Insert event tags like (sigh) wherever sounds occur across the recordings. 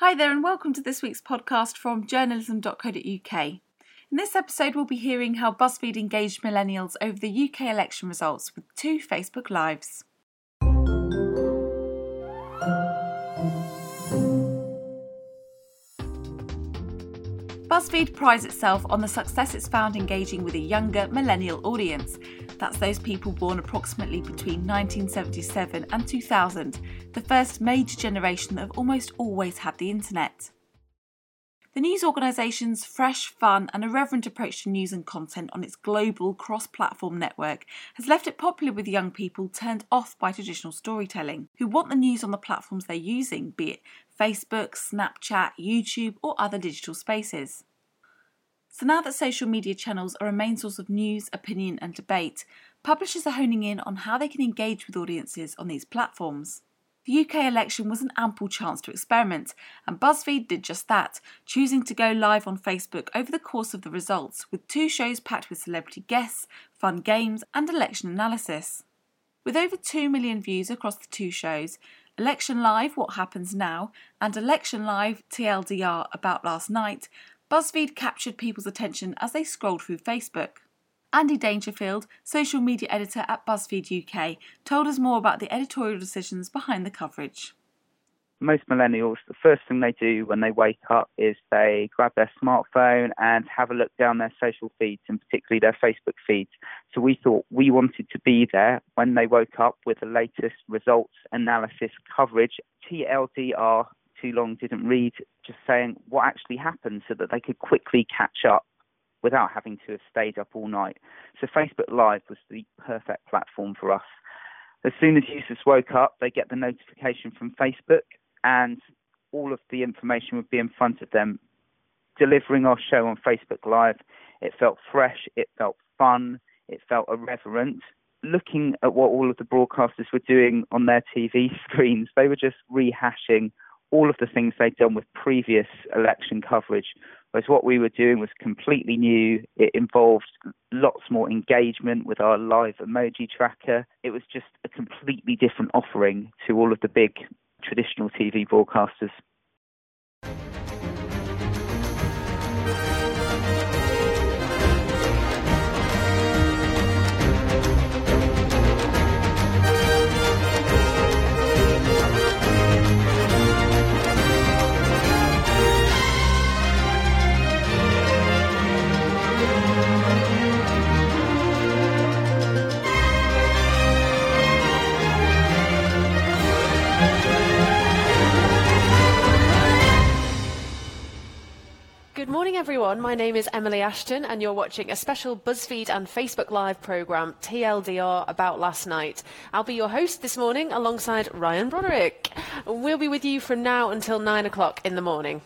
Hi there, and welcome to this week's podcast from journalism.co.uk. In this episode, we'll be hearing how BuzzFeed engaged millennials over the UK election results with two Facebook Lives. BuzzFeed prides itself on the success it's found engaging with a younger millennial audience. That's those people born approximately between 1977 and 2000, the first major generation that have almost always had the internet. The news organisation's fresh, fun, and irreverent approach to news and content on its global cross platform network has left it popular with young people turned off by traditional storytelling, who want the news on the platforms they're using, be it Facebook, Snapchat, YouTube, or other digital spaces. So now that social media channels are a main source of news, opinion, and debate, publishers are honing in on how they can engage with audiences on these platforms. The UK election was an ample chance to experiment, and BuzzFeed did just that, choosing to go live on Facebook over the course of the results, with two shows packed with celebrity guests, fun games, and election analysis. With over 2 million views across the two shows, Election Live What Happens Now and Election Live TLDR About Last Night, BuzzFeed captured people's attention as they scrolled through Facebook. Andy Dangerfield, social media editor at BuzzFeed UK, told us more about the editorial decisions behind the coverage. Most millennials, the first thing they do when they wake up is they grab their smartphone and have a look down their social feeds and particularly their Facebook feeds. So we thought we wanted to be there when they woke up with the latest results, analysis, coverage. TLDR too long didn't read, just saying what actually happened so that they could quickly catch up without having to have stayed up all night. So Facebook Live was the perfect platform for us. As soon as users woke up, they get the notification from Facebook and all of the information would be in front of them. Delivering our show on Facebook Live, it felt fresh, it felt fun, it felt irreverent. Looking at what all of the broadcasters were doing on their TV (laughs) screens, they were just rehashing all of the things they'd done with previous election coverage. Whereas what we were doing was completely new. It involved lots more engagement with our live emoji tracker. It was just a completely different offering to all of the big traditional TV broadcasters. Everyone. My name is Emily Ashton, and you're watching a special BuzzFeed and Facebook Live programme, TLDR, about last night. I'll be your host this morning alongside Ryan Broderick. We'll be with you from now until nine o'clock in the morning.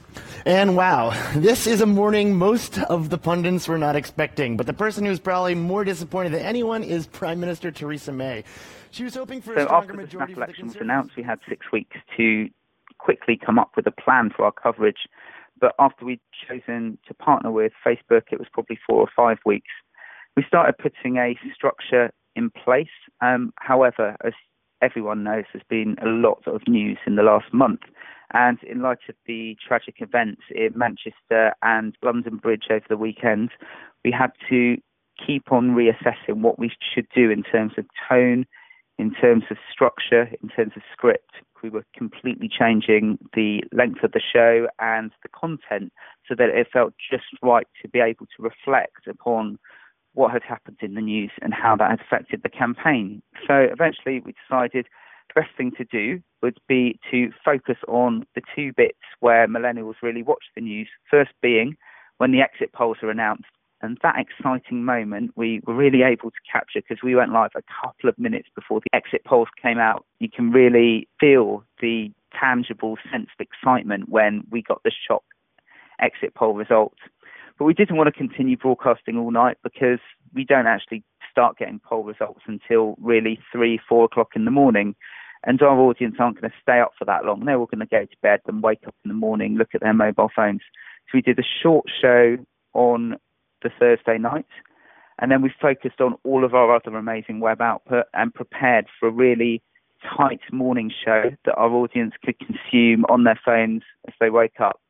And wow, (laughs) this is a morning most of the pundits were not expecting, but the person who's probably more disappointed than anyone is Prime Minister Theresa May. She was hoping for so a stronger after the majority snap for the election was announced, we had six weeks to quickly come up with a plan for our coverage. But after we'd chosen to partner with Facebook, it was probably four or five weeks. We started putting a structure in place. Um, however, as everyone knows, there's been a lot of news in the last month. And in light of the tragic events in Manchester and London Bridge over the weekend, we had to keep on reassessing what we should do in terms of tone, in terms of structure, in terms of script. We were completely changing the length of the show and the content so that it felt just right to be able to reflect upon what had happened in the news and how that had affected the campaign. So eventually we decided the best thing to do would be to focus on the two bits where millennials really watch the news. First being when the exit polls are announced. And that exciting moment we were really able to capture because we went live a couple of minutes before the exit polls came out. You can really feel the tangible sense of excitement when we got the shock exit poll results. But we didn't want to continue broadcasting all night because we don't actually start getting poll results until really three, four o'clock in the morning. And our audience aren't going to stay up for that long. They're all going to go to bed and wake up in the morning, look at their mobile phones. So we did a short show on the Thursday night. And then we focused on all of our other amazing web output and prepared for a really tight morning show that our audience could consume on their phones as they wake up.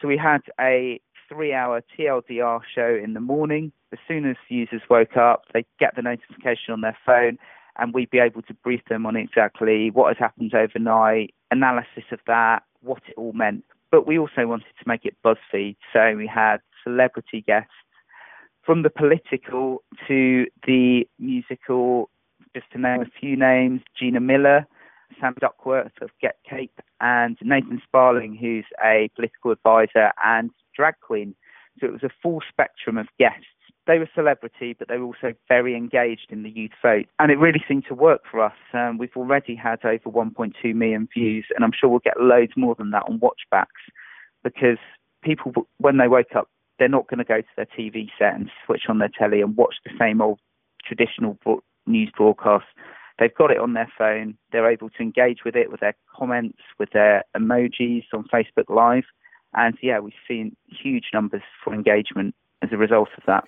So we had a three hour TLDR show in the morning. As soon as users woke up, they get the notification on their phone and we'd be able to brief them on exactly what had happened overnight, analysis of that, what it all meant. But we also wanted to make it BuzzFeed, so we had celebrity guests from the political to the musical, just to name a few names, Gina Miller, Sam Duckworth of Get Cape, and Nathan Sparling, who's a political advisor and drag queen. So it was a full spectrum of guests they were celebrity, but they were also very engaged in the youth vote. And it really seemed to work for us. Um, we've already had over 1.2 million views, and I'm sure we'll get loads more than that on watchbacks because people, when they wake up, they're not going to go to their TV set and switch on their telly and watch the same old traditional news broadcast. They've got it on their phone. They're able to engage with it with their comments, with their emojis on Facebook Live. And yeah, we've seen huge numbers for engagement as a result of that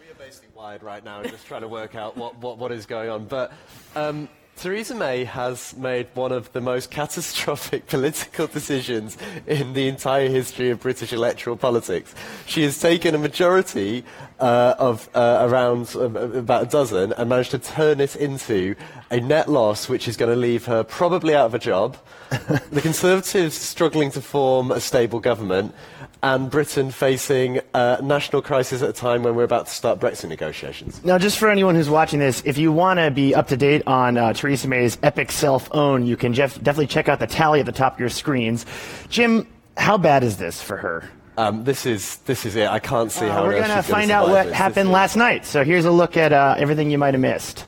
We are basically wired right now, just trying to work out what, what, what is going on. But um, Theresa May has made one of the most catastrophic (laughs) political decisions in the entire history of British electoral politics. She has taken a majority uh, of uh, around uh, about a dozen and managed to turn it into a net loss, which is going to leave her probably out of a job. (laughs) the Conservatives struggling to form a stable government, and Britain facing a national crisis at a time when we're about to start Brexit negotiations. Now, just for anyone who's watching this, if you want to be up to date on uh, Theresa May's epic self own, you can jeff- definitely check out the tally at the top of your screens. Jim, how bad is this for her? Um, this is this is it. I can't see uh, how. We're going to find out what this. happened this last night. So here's a look at uh, everything you might have missed.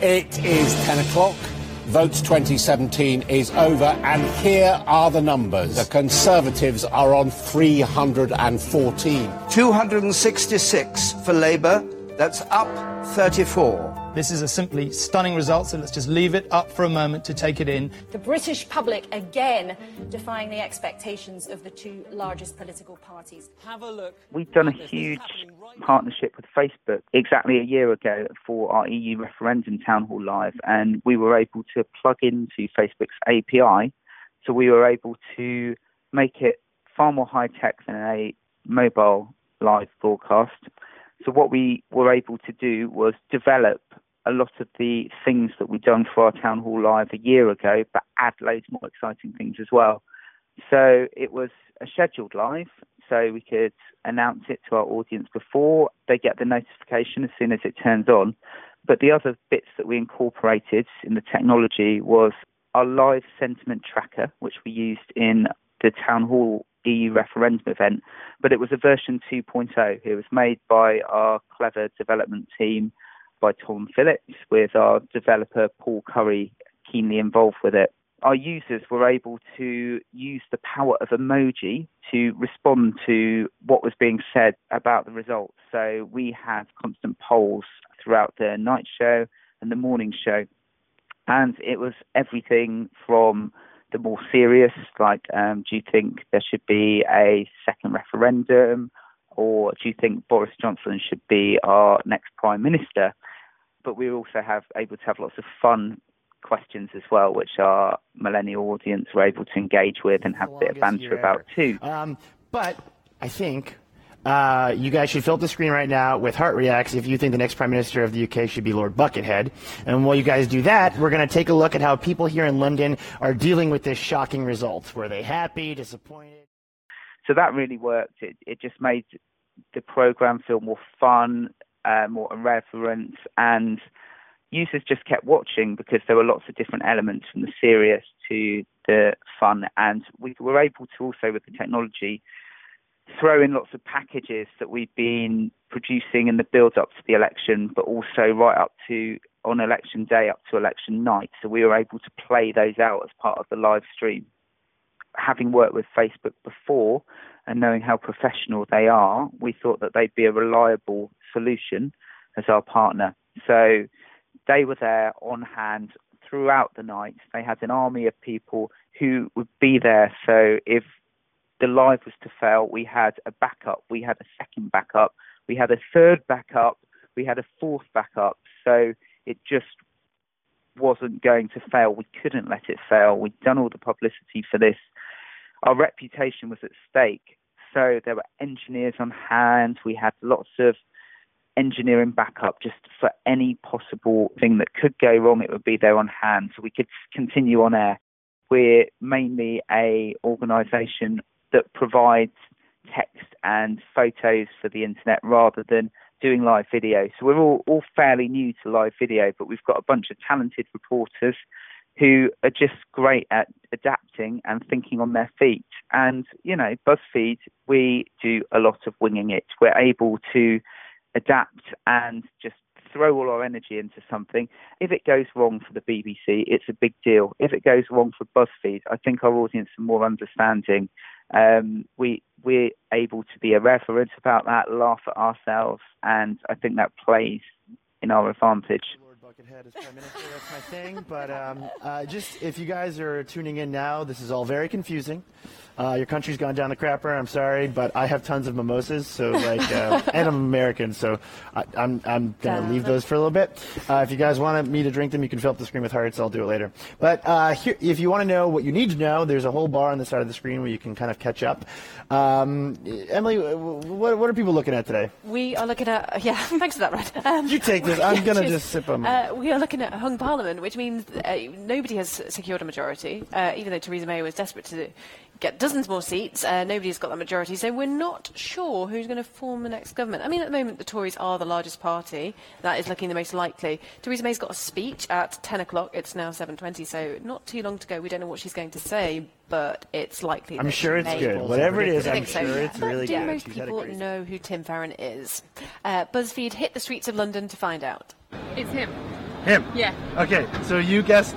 It is 10 o'clock. Votes 2017 is over, and here are the numbers. The Conservatives are on 314. 266 for Labour. That's up 34. This is a simply stunning result, so let's just leave it up for a moment to take it in. The British public again defying the expectations of the two largest political parties. Have a look. We've done a huge right partnership with Facebook exactly a year ago for our EU referendum town hall live, and we were able to plug into Facebook's API, so we were able to make it far more high tech than a mobile live broadcast. So what we were able to do was develop a lot of the things that we'd done for our town hall live a year ago, but add loads more exciting things as well. So it was a scheduled live, so we could announce it to our audience before they get the notification as soon as it turns on. But the other bits that we incorporated in the technology was our live sentiment tracker, which we used in the town hall EU referendum event, but it was a version 2.0. It was made by our clever development team, by Tom Phillips, with our developer Paul Curry keenly involved with it. Our users were able to use the power of emoji to respond to what was being said about the results. So we had constant polls throughout the night show and the morning show. And it was everything from the more serious, like, um, do you think there should be a second referendum? Or do you think Boris Johnson should be our next prime minister? But we also have able to have lots of fun questions as well, which our millennial audience were able to engage with and have a bit of banter about too. Um, but I think uh, you guys should fill up the screen right now with heart reacts if you think the next Prime Minister of the UK should be Lord Buckethead. And while you guys do that, we're going to take a look at how people here in London are dealing with this shocking result. Were they happy, disappointed? So that really worked. It, it just made the program feel more fun, uh, more irreverent, and users just kept watching because there were lots of different elements from the serious to the fun. And we were able to also, with the technology, throw in lots of packages that we've been producing in the build up to the election, but also right up to on election day up to election night. So we were able to play those out as part of the live stream. Having worked with Facebook before and knowing how professional they are, we thought that they'd be a reliable solution as our partner. So they were there on hand throughout the night. They had an army of people who would be there. So if the live was to fail, we had a backup, we had a second backup, we had a third backup, we had a fourth backup. So it just wasn't going to fail. We couldn't let it fail. We'd done all the publicity for this. Our reputation was at stake. So there were engineers on hand. We had lots of engineering backup just for any possible thing that could go wrong. It would be there on hand, so we could continue on air. We're mainly a organisation that provides text and photos for the internet rather than doing live video. So we're all, all fairly new to live video, but we've got a bunch of talented reporters who are just great at adapting and thinking on their feet. And, you know, BuzzFeed, we do a lot of winging it. We're able to adapt and just throw all our energy into something. If it goes wrong for the BBC, it's a big deal. If it goes wrong for BuzzFeed, I think our audience are more understanding. Um, we we're able to be irreverent about that, laugh at ourselves, and I think that plays in our advantage. Buckethead as Prime Minister. That's my thing. (laughs) But um, uh, just if you guys are tuning in now, this is all very confusing. Uh, your country's gone down the crapper. I'm sorry, but I have tons of mimosas, so like, uh, (laughs) and I'm American, so I, am I'm, I'm gonna leave those for a little bit. Uh, if you guys want me to drink them, you can fill up the screen with hearts. I'll do it later. But uh, here, if you want to know what you need to know, there's a whole bar on the side of the screen where you can kind of catch up. Um, Emily, what, what are people looking at today? We are looking at yeah. (laughs) Thanks for that, Rod. Um, you take this. I'm gonna just sip them. Uh, we are looking at a hung parliament, which means uh, nobody has secured a majority, even though Theresa May was desperate to get dozens more seats. Uh, nobody's got that majority, so we're not sure who's going to form the next government. I mean, at the moment, the Tories are the largest party. That is looking the most likely. Theresa May's got a speech at 10 o'clock. It's now 7.20, so not too long to go. We don't know what she's going to say, but it's likely I'm sure it's good. Whatever it is, I'm so. sure it's but really do good. most people know who Tim Farron is? Uh, BuzzFeed hit the streets of London to find out. It's him. Him? Yeah. Okay, so you guessed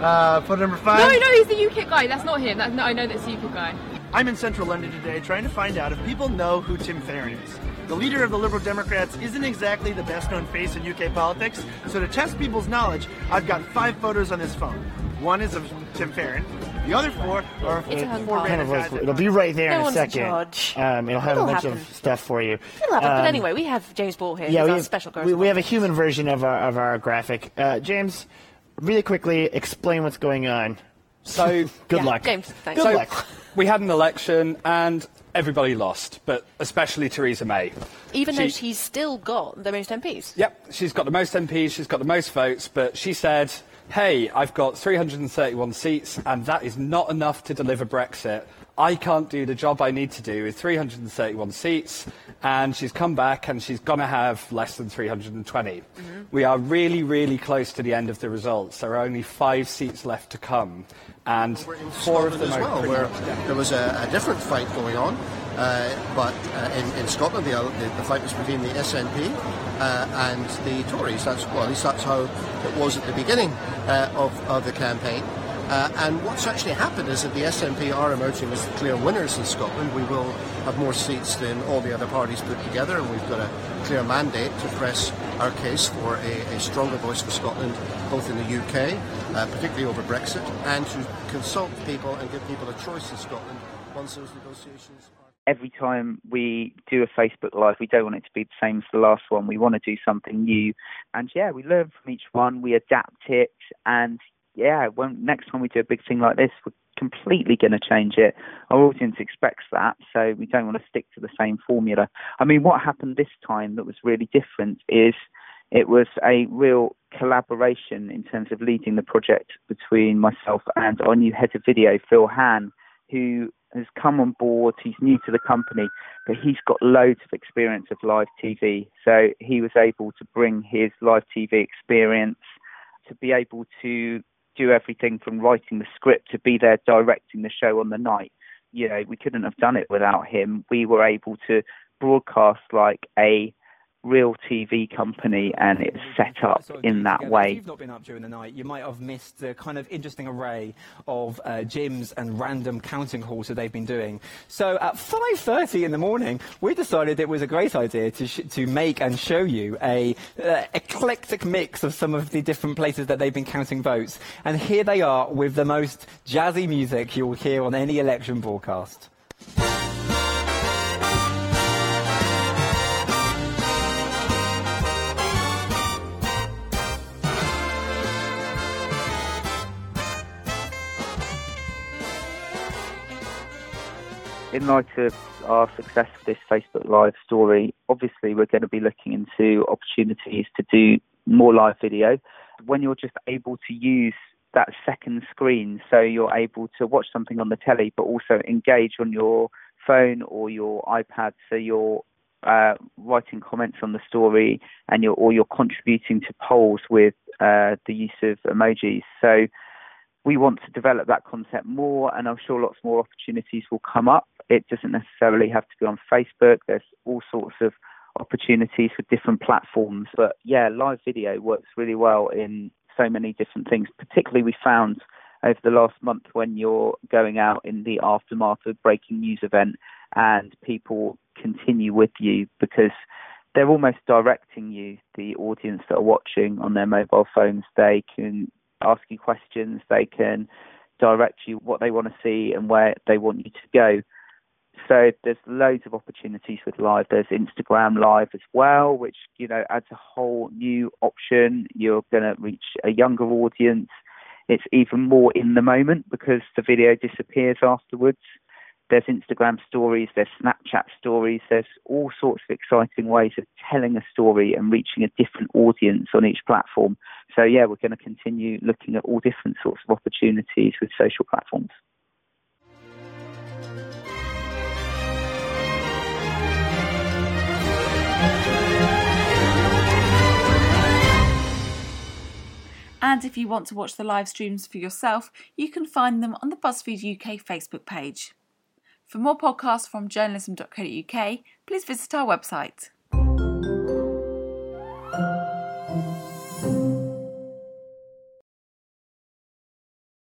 uh, photo number five? No, no, he's the UKIP guy. That's not him. That's, no, I know that's the UKIP guy. I'm in central London today trying to find out if people know who Tim Farron is. The leader of the Liberal Democrats isn't exactly the best known face in UK politics, so to test people's knowledge, I've got five photos on this phone. One is of Tim Farron, the other four are It's a four Kind of guys. it'll be right there No in a second. Um, it'll have It'll a bunch happen. of stuff for you. It'll happen. Um, but anyway, we have James Ball here. yeah, we have, special we, we have a human version of our of our graphic. Uh, James, really quickly explain what's going on. So (laughs) Good Yeah, luck. James, thanks. Good So- luck. we had an election and everybody lost, but especially Theresa May. Even though she's still got the most MPs. Yep, she's got the most MPs, she's got the most votes, but she said, hey, I've got 331 seats, and that is not enough to deliver Brexit. I can't do the job I need to do with 331 seats, and she's come back and she's going to have less than 320. Mm-hmm. We are really, really close to the end of the results. There are only five seats left to come, and four of Scotland them as well, where much there was a, a different fight going on. Uh, but uh, in, in Scotland, the, the, the fight was between the SNP uh, and the Tories. That's well, at least that's how it was at the beginning uh, of, of the campaign. Uh, and what's actually happened is that the SNP are emerging as the clear winners in Scotland. We will have more seats than all the other parties put together, and we've got a clear mandate to press our case for a, a stronger voice for Scotland, both in the UK, uh, particularly over Brexit, and to consult people and give people a choice in Scotland once those negotiations are. every time we do a Facebook Live, we don't want it to be the same as the last one. We want to do something new. And yeah, we learn from each one, we adapt it, and yeah, when next time we do a big thing like this, we're completely going to change it. Our audience expects that, so we don't want to stick to the same formula. I mean, what happened this time that was really different is it was a real collaboration in terms of leading the project between myself and our new head of video, Phil Han, who has come on board. He's new to the company, but he's got loads of experience of live TV. So he was able to bring his live TV experience to be able to do everything from writing the script to be there directing the show on the night. You know, we couldn't have done it without him. We were able to broadcast like a real TV company and it's set up in that If way. you've not been up during the night, you might have missed the kind of interesting array of uh, gyms and random counting halls that they've been doing. So at 5:30 in the morning, we decided it was a great idea to sh- to make and show you a uh, eclectic mix of some of the different places that they've been counting votes. And here they are with the most jazzy music you'll hear on any election broadcast. In light of our success with this Facebook Live story, obviously we're going to be looking into opportunities to do more live video. When you're just able to use that second screen, so you're able to watch something on the telly, but also engage on your phone or your iPad, so you're uh, writing comments on the story and you're or you're contributing to polls with uh, the use of emojis. So we want to develop that concept more, and I'm sure lots more opportunities will come up. It doesn't necessarily have to be on Facebook. There's all sorts of opportunities for different platforms. But yeah, live video works really well in so many different things. Particularly, we found over the last month when you're going out in the aftermath of breaking news event and people continue with you because they're almost directing you, the audience that are watching on their mobile phones. They can ask you questions, they can direct you what they want to see and where they want you to go. So there's loads of opportunities with live. There's Instagram live as well, which you know adds a whole new option. You're going to reach a younger audience. It's even more in the moment because the video disappears afterwards. There's Instagram stories, there's Snapchat stories, there's all sorts of exciting ways of telling a story and reaching a different audience on each platform. So, yeah, we're going to continue looking at all different sorts of opportunities with social platforms. And if you want to watch the live streams for yourself, you can find them on the BuzzFeed UK Facebook page. For more podcasts from journalism.co.uk, please visit our website.